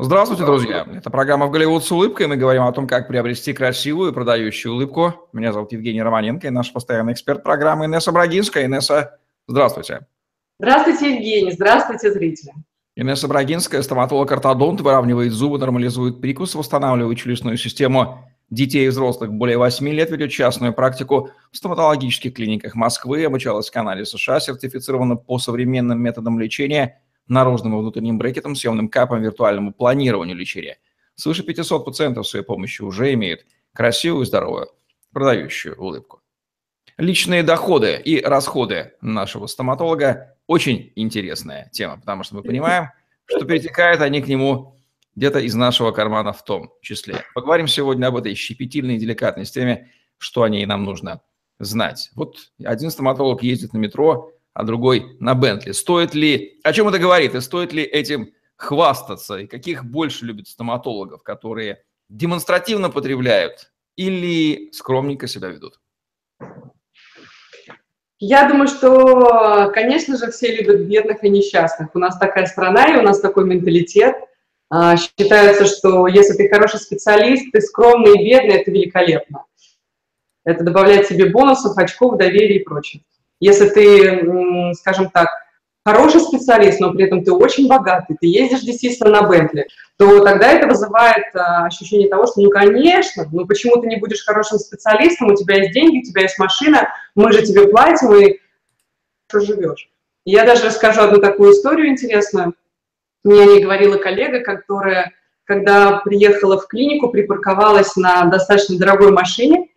Здравствуйте, друзья. Это программа «В Голливуд с улыбкой». Мы говорим о том, как приобрести красивую и продающую улыбку. Меня зовут Евгений Романенко и наш постоянный эксперт программы Инесса Брагинская. Инесса, здравствуйте. Здравствуйте, Евгений. Здравствуйте, зрители. Инесса Брагинская, стоматолог-ортодонт, выравнивает зубы, нормализует прикус, восстанавливает челюстную систему детей и взрослых более 8 лет, ведет частную практику в стоматологических клиниках Москвы, обучалась в Канаде США, сертифицирована по современным методам лечения – наружным и внутренним брекетом, съемным капом, виртуальному планированию лечения. Свыше 500 пациентов своей помощью уже имеют красивую, здоровую, продающую улыбку. Личные доходы и расходы нашего стоматолога – очень интересная тема, потому что мы понимаем, что перетекают они к нему где-то из нашего кармана в том числе. Поговорим сегодня об этой щепетильной и деликатной теме, что о ней нам нужно знать. Вот один стоматолог ездит на метро, а другой на Бентли. Стоит ли, о чем это говорит, и стоит ли этим хвастаться, и каких больше любят стоматологов, которые демонстративно потребляют или скромненько себя ведут? Я думаю, что, конечно же, все любят бедных и несчастных. У нас такая страна, и у нас такой менталитет. А, считается, что если ты хороший специалист, ты скромный и бедный, это великолепно. Это добавляет тебе бонусов, очков, доверия и прочее. Если ты, скажем так, хороший специалист, но при этом ты очень богатый, ты ездишь действительно на Бентли, то тогда это вызывает а, ощущение того, что, ну, конечно, ну, почему ты не будешь хорошим специалистом, у тебя есть деньги, у тебя есть машина, мы же тебе платим, и что живешь. Я даже расскажу одну такую историю интересную. Мне не говорила коллега, которая, когда приехала в клинику, припарковалась на достаточно дорогой машине,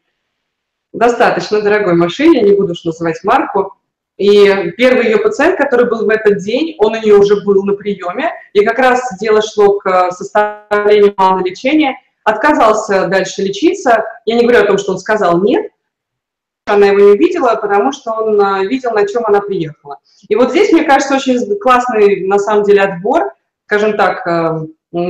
достаточно дорогой машине, не буду уж называть марку. И первый ее пациент, который был в этот день, он у нее уже был на приеме, и как раз дело шло к составлению плана лечения, отказался дальше лечиться. Я не говорю о том, что он сказал «нет», она его не видела, потому что он а, видел, на чем она приехала. И вот здесь, мне кажется, очень классный, на самом деле, отбор, скажем так, а,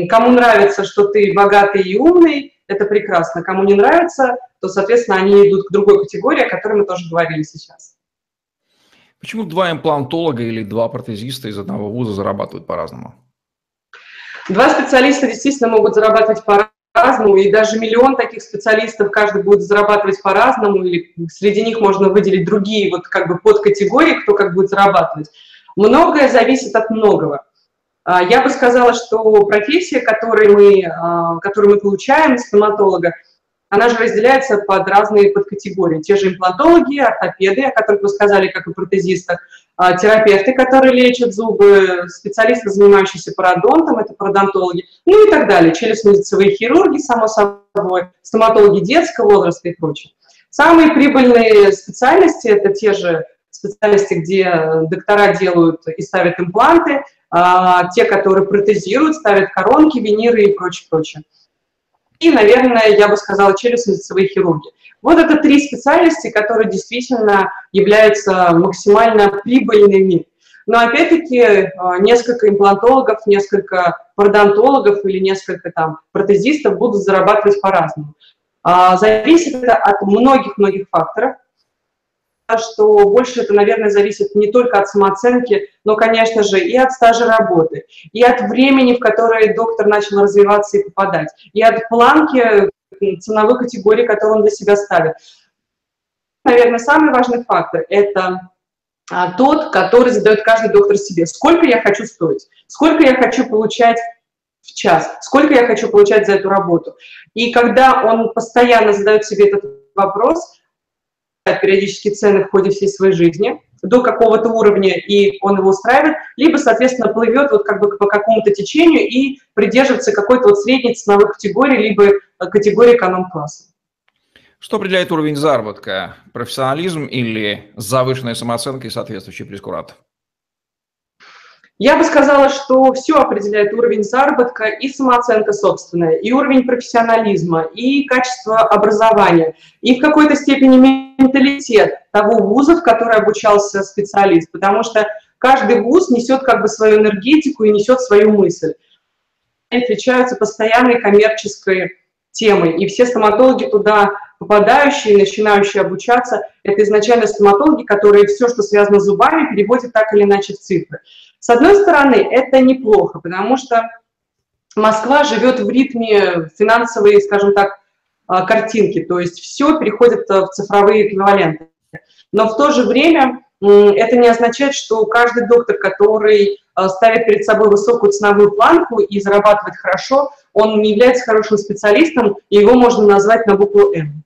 кому нравится, что ты богатый и умный, это прекрасно. Кому не нравится, то, соответственно, они идут к другой категории, о которой мы тоже говорили сейчас. Почему два имплантолога или два протезиста из одного вуза зарабатывают по-разному? Два специалиста действительно могут зарабатывать по-разному, и даже миллион таких специалистов каждый будет зарабатывать по-разному, или среди них можно выделить другие вот как бы подкатегории, кто как будет зарабатывать. Многое зависит от многого. А, я бы сказала, что профессия, которую мы, а, которую мы получаем стоматолога, она же разделяется под разные подкатегории. Те же имплантологи, ортопеды, о которых вы сказали, как и протезисты, а, терапевты, которые лечат зубы, специалисты, занимающиеся пародонтом, это пародонтологи, ну и так далее, челюстно-лицевые хирурги, само собой, стоматологи детского возраста и прочее. Самые прибыльные специальности – это те же специальности, где доктора делают и ставят импланты, те, которые протезируют, ставят коронки, виниры и прочее, прочее. И, наверное, я бы сказала, челюстно-лицевые хирурги. Вот это три специальности, которые действительно являются максимально прибыльными. Но опять-таки а, несколько имплантологов, несколько пародонтологов или несколько там протезистов будут зарабатывать по-разному. А, зависит это от многих-многих факторов что больше это, наверное, зависит не только от самооценки, но, конечно же, и от стажа работы, и от времени, в которое доктор начал развиваться и попадать, и от планки ценовой категории, которую он для себя ставит. Наверное, самый важный фактор – это а, тот, который задает каждый доктор себе. Сколько я хочу стоить? Сколько я хочу получать в час? Сколько я хочу получать за эту работу? И когда он постоянно задает себе этот вопрос, периодически цены в ходе всей своей жизни до какого-то уровня, и он его устраивает, либо, соответственно, плывет вот как бы по какому-то течению и придерживается какой-то вот средней ценовой категории, либо э, категории эконом-класса. Что определяет уровень заработка? Профессионализм или завышенная самооценка и соответствующий прескурант? Я бы сказала, что все определяет уровень заработка и самооценка собственная, и уровень профессионализма, и качество образования, и в какой-то степени менталитет того вуза, в который обучался специалист, потому что каждый вуз несет как бы свою энергетику и несет свою мысль. Они отличаются постоянной коммерческой темой, и все стоматологи туда попадающие, начинающие обучаться, это изначально стоматологи, которые все, что связано с зубами, переводят так или иначе в цифры. С одной стороны, это неплохо, потому что Москва живет в ритме финансовой, скажем так, а, картинки, то есть все переходит в цифровые эквиваленты. Но в то же время это не означает, что каждый доктор, который а, ставит перед собой высокую ценовую планку и зарабатывает хорошо, он не является хорошим специалистом, и его можно назвать на букву «М».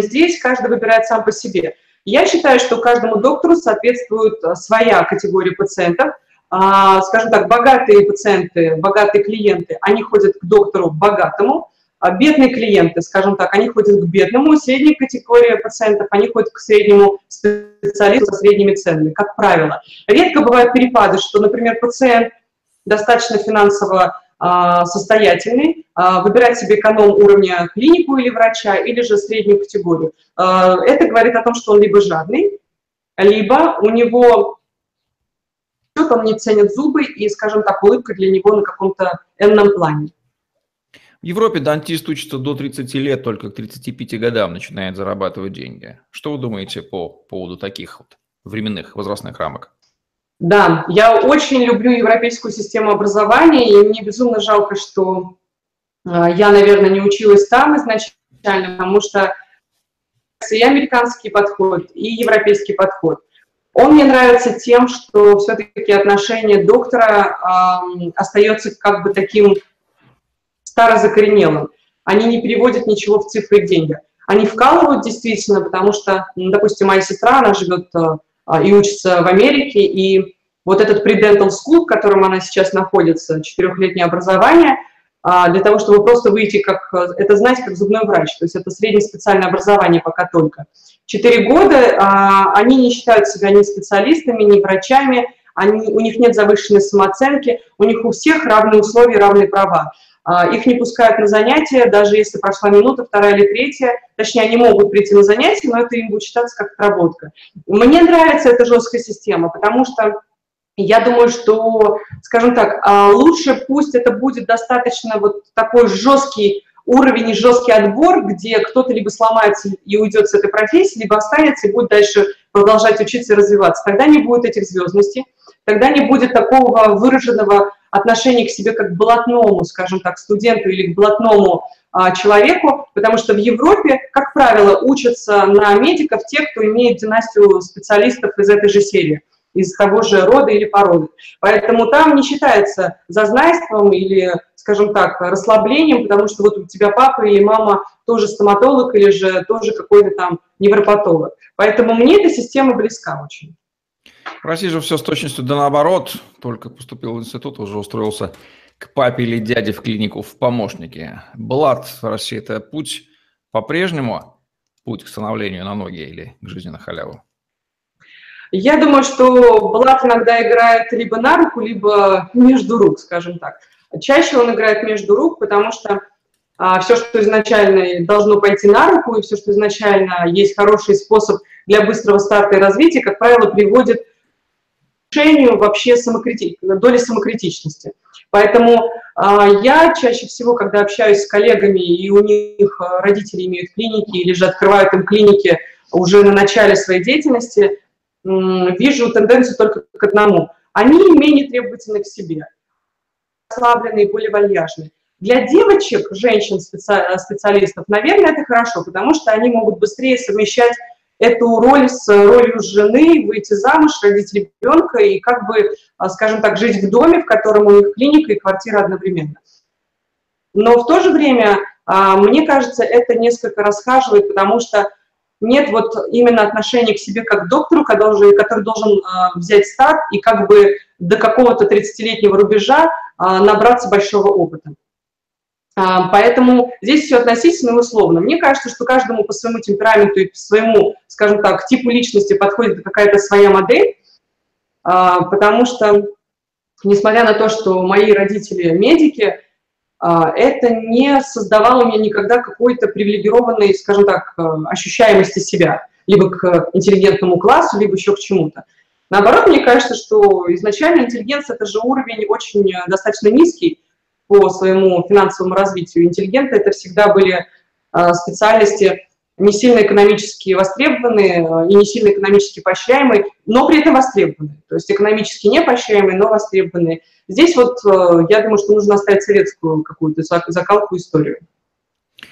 Здесь каждый выбирает сам по себе. Я считаю, что каждому доктору соответствует а, своя категория пациентов. А, скажем так, богатые пациенты, богатые клиенты, они ходят к доктору богатому, а бедные клиенты, скажем так, они ходят к бедному, средняя категория пациентов, они ходят к среднему специалисту со средними ценами, как правило. Редко бывают перепады, что, например, пациент достаточно финансово состоятельный, а, выбирать себе эконом уровня клинику или врача, или же среднюю категорию. А, это говорит о том, что он либо жадный, либо у него он не ценит зубы, и, скажем так, улыбка для него на каком-то энном плане. В Европе дантист учится до 30 лет, только к 35 годам начинает зарабатывать деньги. Что вы думаете по поводу таких вот временных возрастных рамок? Да, я очень люблю европейскую систему образования, и мне безумно жалко, что а, я, наверное, не училась там изначально, потому что и американский подход, и европейский подход. Он мне нравится тем, что все-таки отношение доктора э, остается как бы таким старозакоренелым. Они не переводят ничего в цифры и деньги. Они вкалывают действительно, потому что, ну, допустим, моя сестра, она живет э, и учится в Америке, и вот этот pre-dental school, в котором она сейчас находится, четырехлетнее образование, а, для того, чтобы просто выйти как, это знаете, как зубной врач, то есть это среднее специальное образование пока только. Четыре года а, они не считают себя ни специалистами, ни врачами, они, у них нет завышенной самооценки, у них у всех равные условия, равные права. А, их не пускают на занятия, даже если прошла минута, вторая или третья. Точнее, они могут прийти на занятия, но это им будет считаться как отработка. Мне нравится эта жесткая система, потому что я думаю, что, скажем так, а, лучше пусть это будет достаточно вот такой жесткий уровень и жесткий отбор, где кто-то либо сломается и уйдет с этой профессии, либо останется и будет дальше продолжать учиться и развиваться. Тогда не будет этих звездностей, тогда не будет такого выраженного отношения к себе как к блатному, скажем так, студенту или к блатному а, человеку, потому что в Европе, как правило, учатся на медиков те, кто имеет династию специалистов из этой же серии из того же рода или породы. Поэтому там не считается зазнайством или, скажем так, расслаблением, потому что вот у тебя папа или мама тоже стоматолог или же тоже какой-то там невропатолог. Поэтому мне эта система близка очень. В России же все с точностью да наоборот. Только поступил в институт, уже устроился к папе или дяде в клинику в помощнике. Блад в России – это путь по-прежнему, путь к становлению на ноги или к жизни на халяву? Я думаю, что Блат иногда играет либо на руку, либо между рук, скажем так. Чаще он играет между рук, потому что все, что изначально должно пойти на руку, и все, что изначально есть хороший способ для быстрого старта и развития, как правило, приводит к решению вообще самокрити... доли самокритичности. Поэтому а, я чаще всего, когда общаюсь с коллегами, и у них а, родители имеют клиники, или же открывают им клиники уже на начале своей деятельности, вижу тенденцию только к одному. Они менее требовательны к себе, расслабленные, более вальяжные. Для девочек, женщин, специалистов, наверное, это хорошо, потому что они могут быстрее совмещать эту роль с ролью жены, выйти замуж, родить ребенка и как бы, а, скажем так, жить в доме, в котором у них клиника и квартира одновременно. Но в то же время, а, мне кажется, это несколько расхаживает, потому что нет вот именно отношения к себе как к доктору, который, должен э, взять старт и как бы до какого-то 30-летнего рубежа набраться большого опыта. А, поэтому здесь все относительно условно. Мне кажется, что каждому по своему темпераменту и по своему, скажем так, типу личности подходит какая-то своя модель, а, потому что, несмотря на то, что мои родители медики, а, это не создавало мне никогда какой-то привилегированной, скажем так, э, ощущаемости себя, либо к интеллигентному классу, либо еще к чему-то. Наоборот, мне кажется, что изначально интеллигенция – это же уровень очень э, достаточно низкий по своему финансовому развитию. Интеллигенты – это всегда были э, специальности не сильно экономически востребованные э, и не сильно экономически поощряемые, но при этом востребованные. То есть экономически не поощряемые, но востребованные. Здесь вот э, я думаю, что нужно оставить советскую какую-то закалку историю.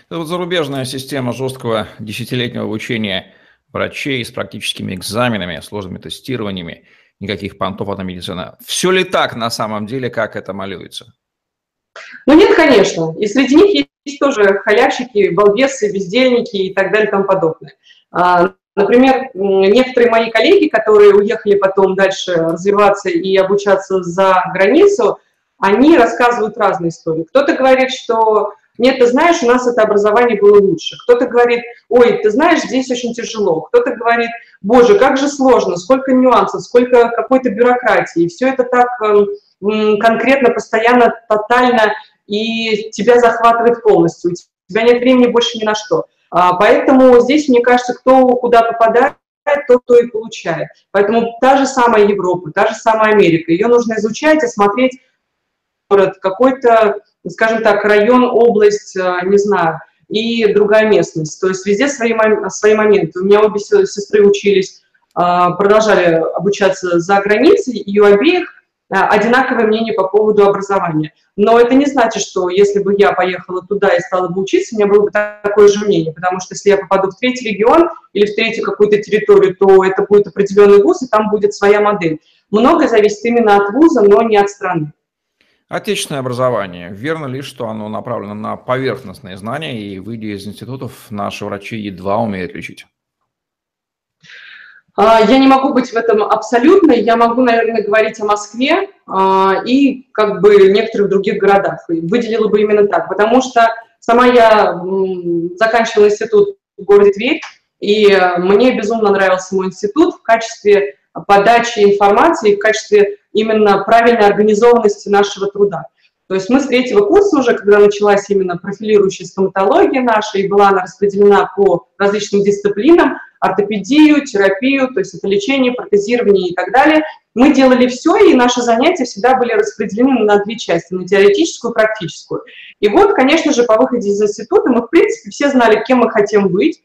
Это вот зарубежная система жесткого десятилетнего обучения врачей с практическими экзаменами, сложными тестированиями, никаких понтов от медицины. Все ли так на самом деле, как это малюется? Ну нет, конечно. И среди них есть тоже халявщики, балбесы, бездельники и так далее и тому подобное. А, например, некоторые мои коллеги, которые уехали потом дальше развиваться и обучаться за границу, они рассказывают разные истории. Кто-то говорит, что нет, ты знаешь, у нас это образование было лучше. Кто-то говорит, ой, ты знаешь, здесь очень тяжело. Кто-то говорит, боже, как же сложно, сколько нюансов, сколько какой-то бюрократии. И все это так эм, конкретно, постоянно, тотально, и тебя захватывает полностью. У тебя нет времени больше ни на что. А, поэтому здесь, мне кажется, кто куда попадает, тот то и получает. Поэтому та же самая Европа, та же самая Америка, ее нужно изучать и смотреть город, какой-то скажем так, район, область, э, не знаю, и другая местность. То есть везде свои, свои моменты. У меня обе сестры учились, э, продолжали обучаться за границей, и у обеих одинаковое мнение по поводу образования. Но это не значит, что если бы я поехала туда и стала бы учиться, у меня было бы такое же мнение, потому что если я попаду в третий регион или в третью какую-то территорию, то это будет определенный вуз, и там будет своя модель. Многое зависит именно от вуза, но не от страны. Отечественное образование. Верно ли, что оно направлено на поверхностные знания, и, выйдя из институтов, наши врачи едва умеют лечить? А, я не могу быть в этом абсолютно. Я могу, наверное, говорить о Москве а, и как бы некоторых других городах. Выделила бы именно так, потому что сама я заканчивала институт в городе Тверь, и мне безумно нравился мой институт в качестве подачи информации, в качестве именно правильной организованности нашего труда. То есть мы с третьего курса уже, когда началась именно профилирующая стоматология наша, и была она распределена по различным дисциплинам, ортопедию, терапию, то есть это лечение, протезирование и так далее, мы делали все, и наши занятия всегда были распределены на две части, на теоретическую и практическую. И вот, конечно же, по выходе из института мы, в принципе, все знали, кем мы хотим быть,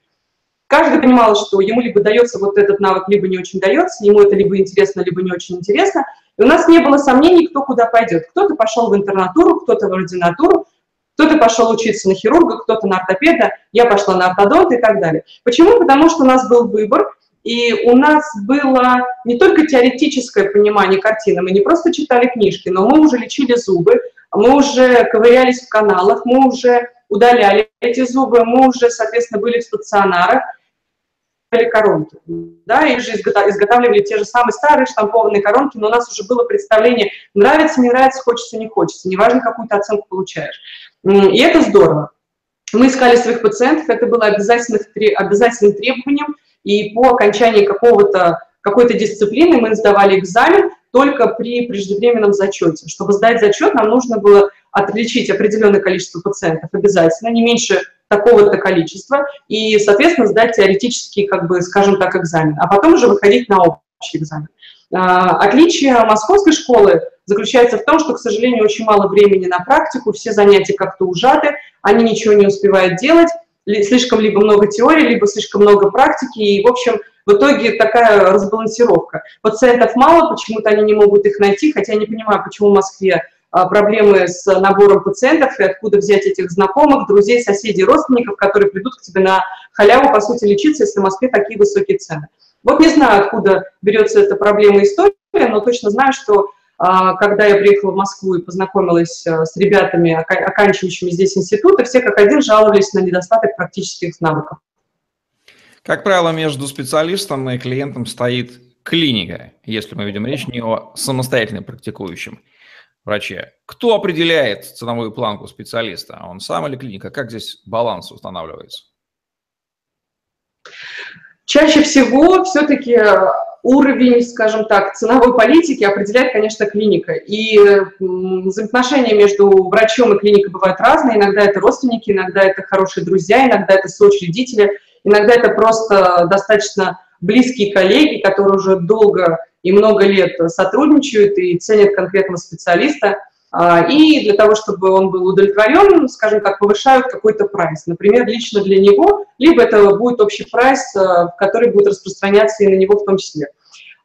Каждый понимал, что ему либо дается вот этот навык, либо не очень дается, ему это либо интересно, либо не очень интересно. И у нас не было сомнений, кто куда пойдет. Кто-то пошел в интернатуру, кто-то в ординатуру, кто-то пошел учиться на хирурга, кто-то на ортопеда, я пошла на ортодонт и так далее. Почему? Потому что у нас был выбор, и у нас было не только теоретическое понимание картины, мы не просто читали книжки, но мы уже лечили зубы, мы уже ковырялись в каналах, мы уже удаляли эти зубы, мы уже, соответственно, были в стационарах, коронки. Да, их же изготавливали те же самые старые штампованные коронки, но у нас уже было представление, нравится, не нравится, хочется, не хочется, неважно, какую то оценку получаешь. И это здорово. Мы искали своих пациентов, это было обязательным, требованием, и по окончании какого-то какой-то дисциплины мы сдавали экзамен только при преждевременном зачете. Чтобы сдать зачет, нам нужно было отличить определенное количество пациентов обязательно, не меньше такого-то количества, и, соответственно, сдать теоретический, как бы, скажем так, экзамен, а потом уже выходить на общий экзамен. А, отличие московской школы заключается в том, что, к сожалению, очень мало времени на практику, все занятия как-то ужаты, они ничего не успевают делать, слишком либо много теории, либо слишком много практики, и, в общем, в итоге такая разбалансировка. Пациентов мало, почему-то они не могут их найти, хотя я не понимаю, почему в Москве а, проблемы с набором пациентов и откуда взять этих знакомых, друзей, соседей, родственников, которые придут к тебе на халяву, по сути, лечиться, если в Москве такие высокие цены. Вот не знаю, откуда берется эта проблема история, но точно знаю, что когда я приехала в Москву и познакомилась а, с ребятами, оканчивающими здесь институты, все как один жаловались на недостаток практических навыков. Как правило, между специалистом и клиентом стоит клиника, если мы ведем речь не о самостоятельном практикующем враче. Кто определяет ценовую планку специалиста? Он сам или клиника? Как здесь баланс устанавливается? Чаще всего все-таки уровень, скажем так, ценовой политики определяет, конечно, клиника. И взаимоотношения между врачом и клиникой бывают разные. Иногда это родственники, иногда это хорошие друзья, иногда это соучредители, иногда это просто достаточно близкие коллеги, которые уже долго и много лет сотрудничают и ценят конкретного специалиста. А, и для того, чтобы он был удовлетворен, скажем так, повышают какой-то прайс. Например, лично для него, либо это будет общий прайс, э, который будет распространяться и на него в том числе.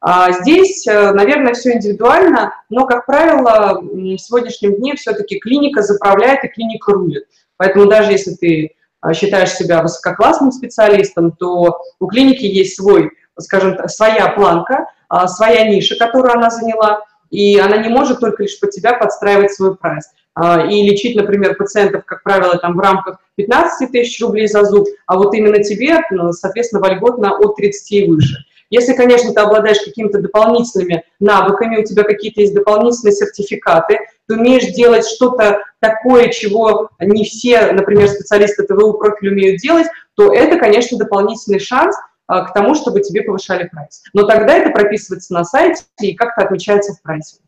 А здесь, э, наверное, все индивидуально, но, как правило, в сегодняшнем дне все-таки клиника заправляет и клиника рулит. Поэтому даже если ты э, считаешь себя высококлассным специалистом, то у клиники есть свой, скажем так, своя планка, а, своя ниша, которую она заняла, и она не может только лишь под тебя подстраивать свой прайс. А, и лечить, например, пациентов, как правило, там в рамках 15 тысяч рублей за зуб, а вот именно тебе, ну, соответственно, вольготно от 30 и выше. Если, конечно, ты обладаешь какими-то дополнительными навыками, у тебя какие-то есть дополнительные сертификаты, ты умеешь делать что-то такое, чего не все, например, специалисты ТВУ профиль умеют делать, то это, конечно, дополнительный шанс к тому, чтобы тебе повышали прайс. Но тогда это прописывается на сайте и как-то отмечается в прайсе.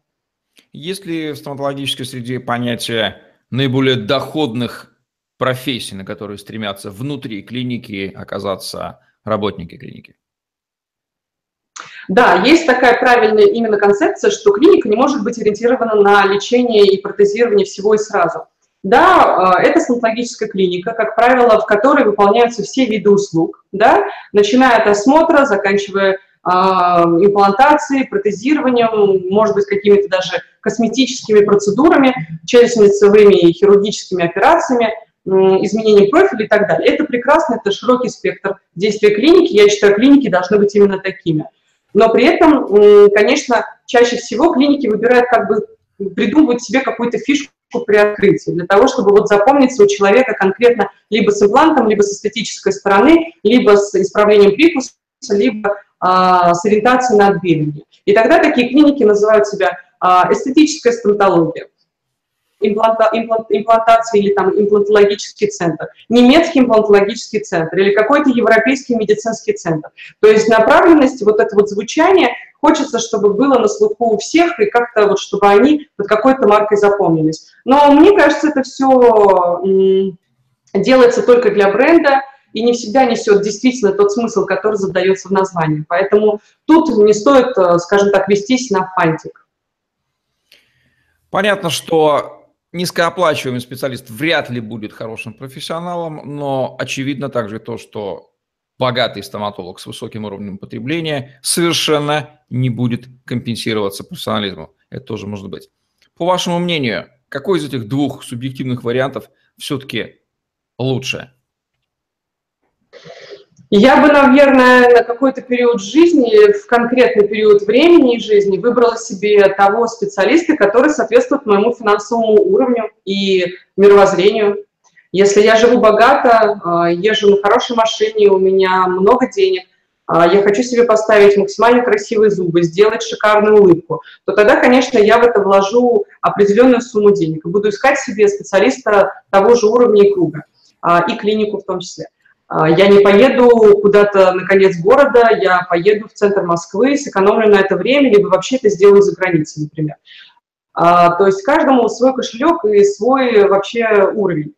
Есть ли в стоматологической среде понятие наиболее доходных профессий, на которые стремятся внутри клиники оказаться работники клиники? Да, есть такая правильная именно концепция, что клиника не может быть ориентирована на лечение и протезирование всего и сразу. Да, а, это стоматологическая клиника, как правило, в которой выполняются все виды услуг, да, начиная от осмотра, заканчивая а, имплантацией, протезированием, может быть, какими-то даже косметическими процедурами, челюстно-лицевыми и хирургическими операциями, изменением профиля и так далее. Это прекрасно, это широкий спектр действия клиники. Я считаю, клиники должны быть именно такими. Но при этом, конечно, чаще всего клиники выбирают как бы придумывают себе какую-то фишку при открытии, для того, чтобы вот запомниться у человека конкретно либо с имплантом, либо с эстетической стороны, либо с исправлением прикуса, либо а, с ориентацией на отбеливание. И тогда такие клиники называют себя а, эстетическая стоматология импланта, имплант, имплантации или там имплантологический центр, немецкий имплантологический центр или какой-то европейский медицинский центр. То есть направленность, вот это вот звучание, хочется, чтобы было на слуху у всех и как-то вот, чтобы они под какой-то маркой запомнились. Но мне кажется, это все делается только для бренда, и не всегда несет действительно тот смысл, который задается в названии. Поэтому тут не стоит, э, скажем так, вестись на фантик. Понятно, что низкооплачиваемый специалист вряд ли будет хорошим профессионалом, но очевидно также то, что богатый стоматолог с высоким уровнем потребления совершенно не будет компенсироваться профессионализмом. Это тоже может быть. По вашему мнению, какой из этих двух субъективных вариантов все-таки лучше? Я бы, наверное, на какой-то период жизни, в конкретный период времени жизни выбрала себе того специалиста, который соответствует моему финансовому уровню и мировоззрению. Если я живу богато, а, езжу на хорошей машине, у меня много денег, а, я хочу себе поставить максимально красивые зубы, сделать шикарную улыбку, то тогда, конечно, я в это вложу определенную сумму денег и буду искать себе специалиста того же уровня и круга, а, и клинику в том числе. А, я не поеду куда-то на конец города, я поеду в центр Москвы, сэкономлю на это время, либо вообще это сделаю за границей, например. А, то есть каждому свой кошелек и свой вообще уровень.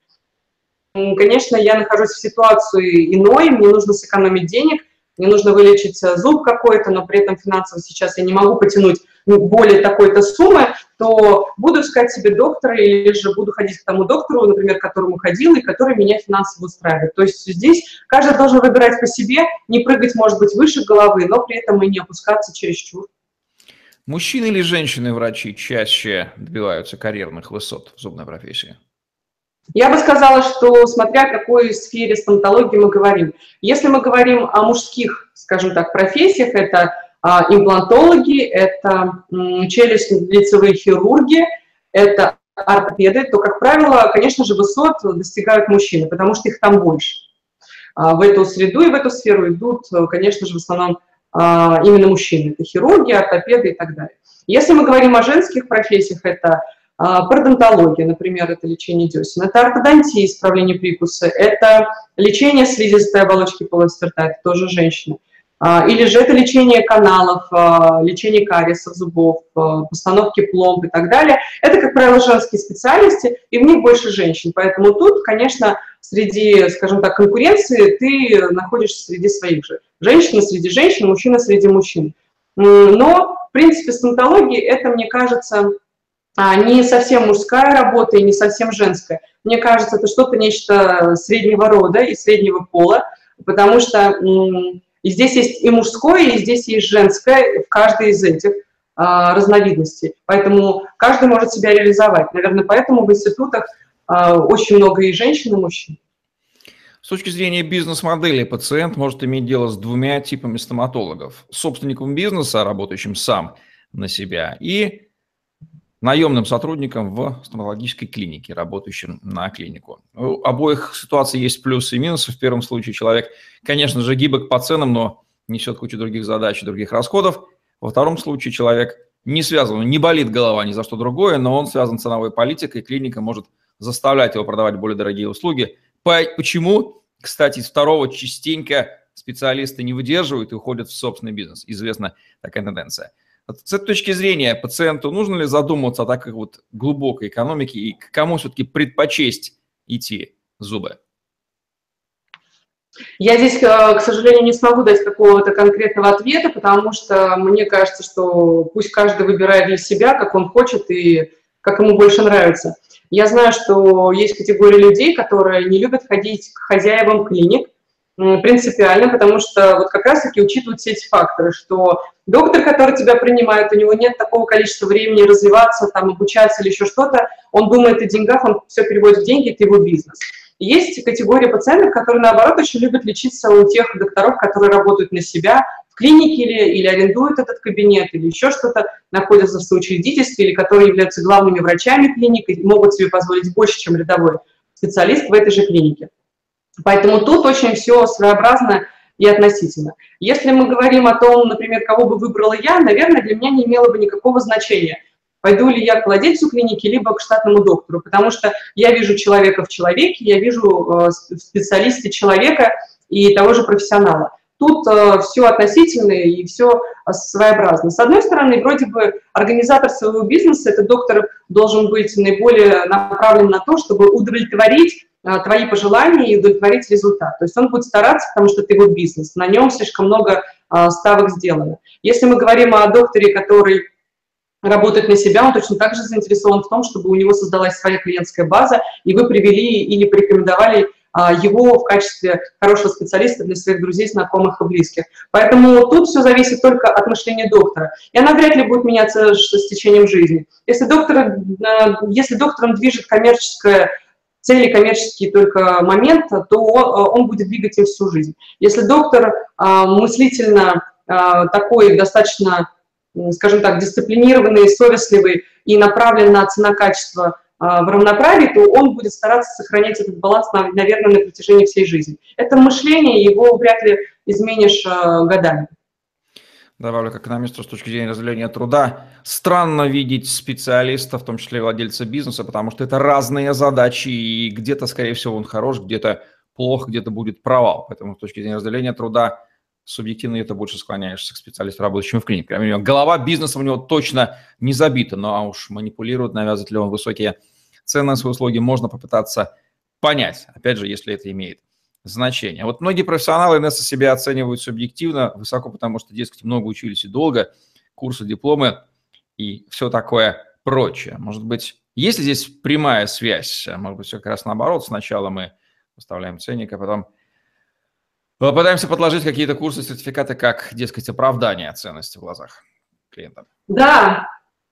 Конечно, я нахожусь в ситуации иной, мне нужно сэкономить денег, мне нужно вылечить зуб какой-то, но при этом финансово сейчас я не могу потянуть более такой-то суммы, то буду искать себе доктора или же буду ходить к тому доктору, например, к которому ходил и который меня финансово устраивает. То есть здесь каждый должен выбирать по себе, не прыгать, может быть, выше головы, но при этом и не опускаться чересчур. Мужчины или женщины-врачи чаще добиваются карьерных высот в зубной профессии? Я бы сказала, что смотря какой сфере стоматологии мы говорим. Если мы говорим о мужских, скажем так, профессиях, это а, имплантологи, это челюстно-лицевые хирурги, это ортопеды, то, как правило, конечно же, высот достигают мужчины, потому что их там больше. А, в эту среду и в эту сферу идут, конечно же, в основном а, именно мужчины. Это хирурги, ортопеды и так далее. Если мы говорим о женских профессиях, это пародонтология, например, это лечение десен, это ортодонтия, исправление прикуса, это лечение слизистой оболочки полости рта, это тоже женщины. А, или же это лечение каналов, а, лечение кариесов зубов, а, постановки пломб и так далее. Это, как правило, женские специальности, и в них больше женщин. Поэтому тут, конечно, среди, скажем так, конкуренции ты находишься среди своих же. Женщина среди женщин, мужчина среди мужчин. Но, в принципе, стоматология – это, мне кажется, а не совсем мужская работа и не совсем женская. Мне кажется, это что-то нечто среднего рода и среднего пола, потому что и здесь есть и мужское, и здесь есть женское в каждой из этих а, разновидностей. Поэтому каждый может себя реализовать. Наверное, поэтому в институтах а, очень много и женщин, и мужчин. С точки зрения бизнес-модели, пациент может иметь дело с двумя типами стоматологов. Собственником бизнеса, работающим сам на себя, и наемным сотрудником в стоматологической клинике, работающим на клинику. У обоих ситуаций есть плюсы и минусы. В первом случае человек, конечно же, гибок по ценам, но несет кучу других задач и других расходов. Во втором случае человек не связан, не болит голова ни за что другое, но он связан с ценовой политикой, клиника может заставлять его продавать более дорогие услуги. Почему? Кстати, из второго частенько специалисты не выдерживают и уходят в собственный бизнес. Известна такая тенденция. С этой точки зрения пациенту нужно ли задумываться о такой вот глубокой экономике и к кому все-таки предпочесть идти зубы? Я здесь, э, к сожалению, не смогу дать какого-то конкретного ответа, потому что мне кажется, что пусть каждый выбирает для себя, как он хочет и как ему больше нравится. Я знаю, что есть категория людей, которые не любят ходить к хозяевам клиник, принципиально, потому что вот как раз-таки учитывают все эти факторы, что доктор, который тебя принимает, у него нет такого количества времени развиваться, там, обучаться или еще что-то, он думает о деньгах, он все переводит в деньги, это его бизнес. Есть категория пациентов, которые, наоборот, очень любят лечиться у тех докторов, которые работают на себя, в клинике или, или арендуют этот кабинет, или еще что-то, находятся в соучредительстве, или которые являются главными врачами клиники, могут себе позволить больше, чем рядовой специалист в этой же клинике. Поэтому тут очень все своеобразно и относительно. Если мы говорим о том, например, кого бы выбрала я, наверное, для меня не имело бы никакого значения, пойду ли я к владельцу клиники, либо к штатному доктору, потому что я вижу человека в человеке, я вижу э, в специалисте человека и того же профессионала. Тут э, все относительно и все своеобразно. С одной стороны, вроде бы организатор своего бизнеса, этот доктор должен быть наиболее направлен на то, чтобы удовлетворить Э, твои пожелания и удовлетворить результат. То есть он будет стараться, потому что это его бизнес, на нем слишком много э, ставок сделано. Если мы говорим о докторе, который работает на себя, он точно так же заинтересован в том, чтобы у него создалась своя клиентская база, и вы привели или порекомендовали а, его в качестве хорошего специалиста для своих друзей, знакомых и близких. Поэтому тут все зависит только от мышления доктора. И она вряд ли будет меняться с течением жизни. Если, доктор, э, если доктором движет коммерческая цели коммерческие только момент, то э, он будет двигать им всю жизнь. Если доктор э, мыслительно э, такой достаточно, скажем так, дисциплинированный, совестливый и направлен на цена-качество в равноправии, то он будет стараться сохранять этот баланс, наверное, на протяжении всей жизни. Это мышление, его вряд ли изменишь годами добавлю как экономисту с точки зрения разделения труда, странно видеть специалиста, в том числе владельца бизнеса, потому что это разные задачи, и где-то, скорее всего, он хорош, где-то плохо, где-то будет провал. Поэтому с точки зрения разделения труда субъективно это больше склоняешься к специалисту, работающему в клинике. Голова бизнеса у него точно не забита, но а уж манипулирует, навязывает ли он высокие цены на свои услуги, можно попытаться понять, опять же, если это имеет значение. Вот многие профессионалы НС себя оценивают субъективно, высоко, потому что, дескать, много учились и долго, курсы, дипломы и все такое прочее. Может быть, есть ли здесь прямая связь? Может быть, все как раз наоборот. Сначала мы выставляем ценник, а потом пытаемся подложить какие-то курсы, сертификаты, как, дескать, оправдание ценности в глазах клиента. Да,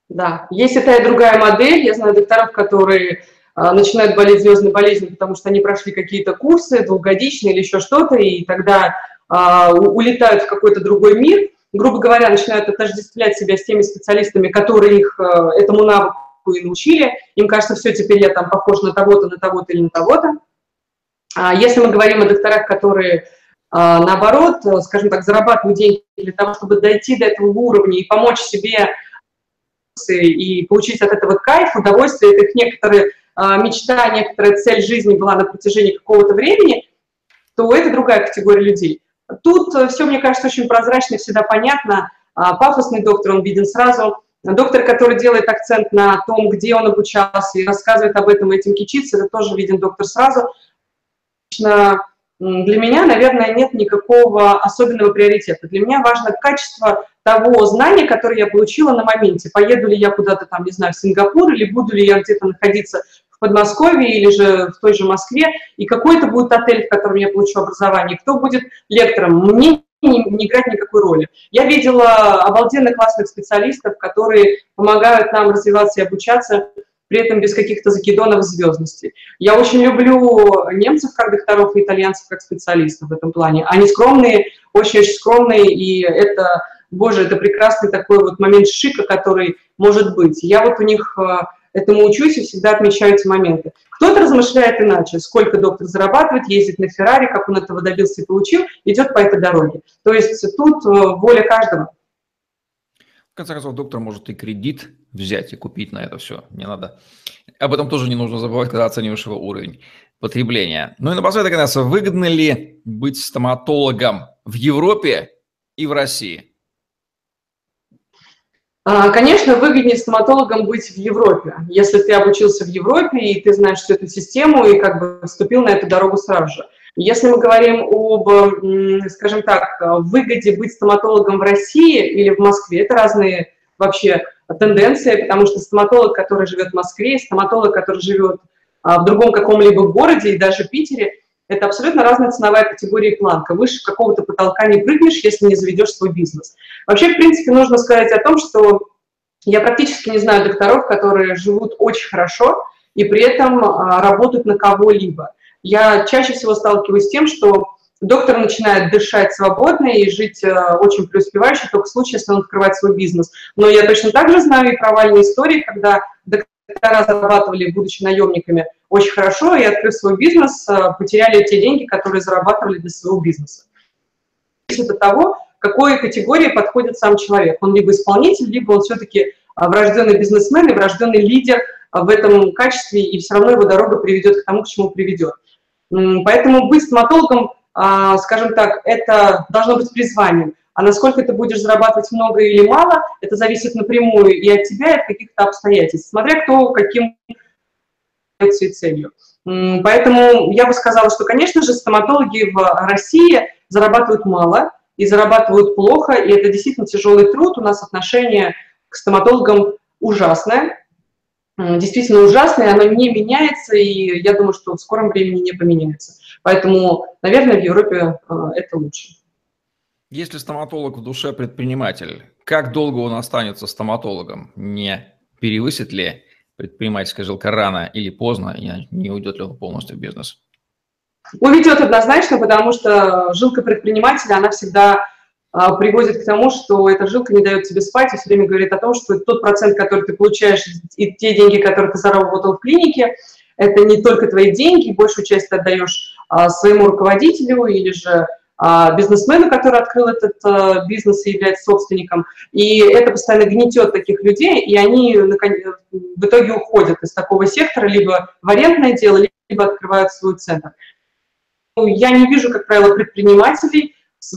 да. Есть и та, и другая модель. Я знаю докторов, которые начинают болеть звездной болезнью, потому что они прошли какие-то курсы двухгодичные или еще что-то, и тогда а, улетают в какой-то другой мир, грубо говоря, начинают отождествлять себя с теми специалистами, которые их а, этому навыку и научили. Им кажется, все, теперь я там похож на того-то, на того-то или на того-то. А если мы говорим о докторах, которые наоборот, скажем так, зарабатывают деньги для того, чтобы дойти до этого уровня и помочь себе и получить от этого кайф, удовольствие, это их некоторые а, мечта, некоторая цель жизни была на протяжении какого-то времени, то это другая категория людей. Тут э, все, мне кажется, очень прозрачно, всегда понятно. А, пафосный доктор, он виден сразу. Доктор, который делает акцент на том, где он обучался и рассказывает об этом, этим кичится, это тоже виден доктор сразу. Для меня, наверное, нет никакого особенного приоритета. Для меня важно качество того знания, которое я получила на моменте. Поеду ли я куда-то там, не знаю, в Сингапур, или буду ли я где-то находиться в Подмосковье или же в той же Москве, и какой это будет отель, в котором я получу образование, кто будет лектором. Мне не, не играть никакой роли. Я видела обалденно классных специалистов, которые помогают нам развиваться и обучаться, при этом без каких-то закидонов звездности. Я очень люблю немцев как докторов и итальянцев как специалистов в этом плане. Они скромные, очень-очень скромные, и это, боже, это прекрасный такой вот момент шика, который может быть. Я вот у них э, этому учусь и всегда отмечаю эти моменты. Кто-то размышляет иначе, сколько доктор зарабатывает, ездит на Феррари, как он этого добился и получил, идет по этой дороге. То есть тут э, воля каждого. В конце концов, доктор может и кредит взять и купить на это все. Не надо. Об этом тоже не нужно забывать, когда оцениваешь его уровень потребления. Ну и напоследок, нас выгодно ли быть стоматологом в Европе и в России? А, конечно, выгоднее стоматологом быть в Европе. Если ты обучился в Европе, и ты знаешь всю эту систему, и как бы вступил на эту дорогу сразу же. Если мы говорим об, скажем так, выгоде быть стоматологом в России или в Москве, это разные вообще тенденции, потому что стоматолог, который живет в Москве, стоматолог, который живет а, в другом каком-либо городе и даже Питере, это абсолютно разная ценовая категория и планка. Выше какого-то потолка не прыгнешь, если не заведешь свой бизнес. Вообще, в принципе, нужно сказать о том, что я практически не знаю докторов, которые живут очень хорошо и при этом а, работают на кого-либо. Я чаще всего сталкиваюсь с тем, что доктор начинает дышать свободно и жить э, очень преуспевающе только в случае, если он открывает свой бизнес. Но я точно так же знаю и провальные истории, когда доктора зарабатывали, будучи наемниками, очень хорошо, и, открыв свой бизнес, э, потеряли те деньги, которые зарабатывали для своего бизнеса. Зависит от того, какой категории подходит сам человек. Он либо исполнитель, либо он все-таки э, врожденный бизнесмен и врожденный лидер в этом качестве, и все равно его дорога приведет к тому, к чему приведет. Поэтому быть стоматологом, скажем так, это должно быть призванием. А насколько ты будешь зарабатывать много или мало, это зависит напрямую и от тебя, и от каких-то обстоятельств, смотря кто каким целью. Поэтому я бы сказала, что, конечно же, стоматологи в России зарабатывают мало и зарабатывают плохо, и это действительно тяжелый труд. У нас отношение к стоматологам ужасное, действительно ужасное, оно не меняется, и я думаю, что в скором времени не поменяется. Поэтому, наверное, в Европе э, это лучше. Если стоматолог в душе предприниматель, как долго он останется стоматологом? Не перевысит ли предпринимательская жилка рано или поздно, и не уйдет ли он полностью в бизнес? Уведет однозначно, потому что жилка предпринимателя, она всегда а, приводит к тому, что эта жилка не дает тебе спать и все время говорит о том, что тот процент, который ты получаешь, и те деньги, которые ты заработал в клинике, это не только твои деньги, большую часть ты отдаешь а, своему руководителю или же а, бизнесмену, который открыл этот бизнес и является собственником. И это постоянно гнетет таких людей, и они в итоге уходят из такого сектора либо в арендное дело, либо открывают свой центр. Я не вижу, как правило, предпринимателей,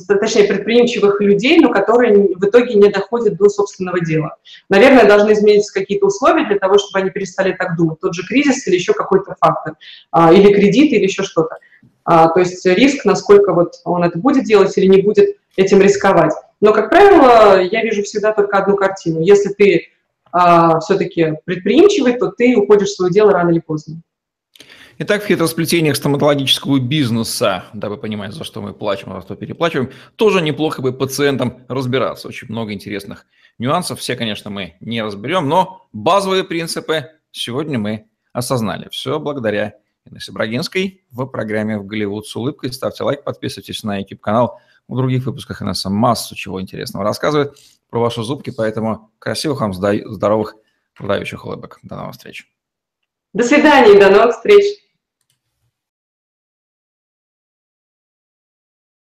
точнее, предприимчивых людей, но которые в итоге не доходят до собственного дела. Наверное, должны измениться какие-то условия для того, чтобы они перестали так думать. Тот же кризис или еще какой-то фактор, а, или кредит, или еще что-то. А, то есть риск, насколько вот он это будет делать или не будет этим рисковать. Но, как правило, я вижу всегда только одну картину. Если ты а, все-таки предприимчивый, то ты уходишь в свое дело рано или поздно. Итак, в хитросплетениях стоматологического бизнеса, дабы понимать, за что мы плачем, а за что переплачиваем, тоже неплохо бы пациентам разбираться. Очень много интересных нюансов. Все, конечно, мы не разберем, но базовые принципы сегодня мы осознали. Все благодаря Инессе Брагинской в программе «В Голливуд с улыбкой». Ставьте лайк, подписывайтесь на YouTube-канал. В других выпусках Инесса массу чего интересного рассказывает про ваши зубки, поэтому красивых вам здоровых продающих улыбок. До новых встреч. До свидания, до новых встреч.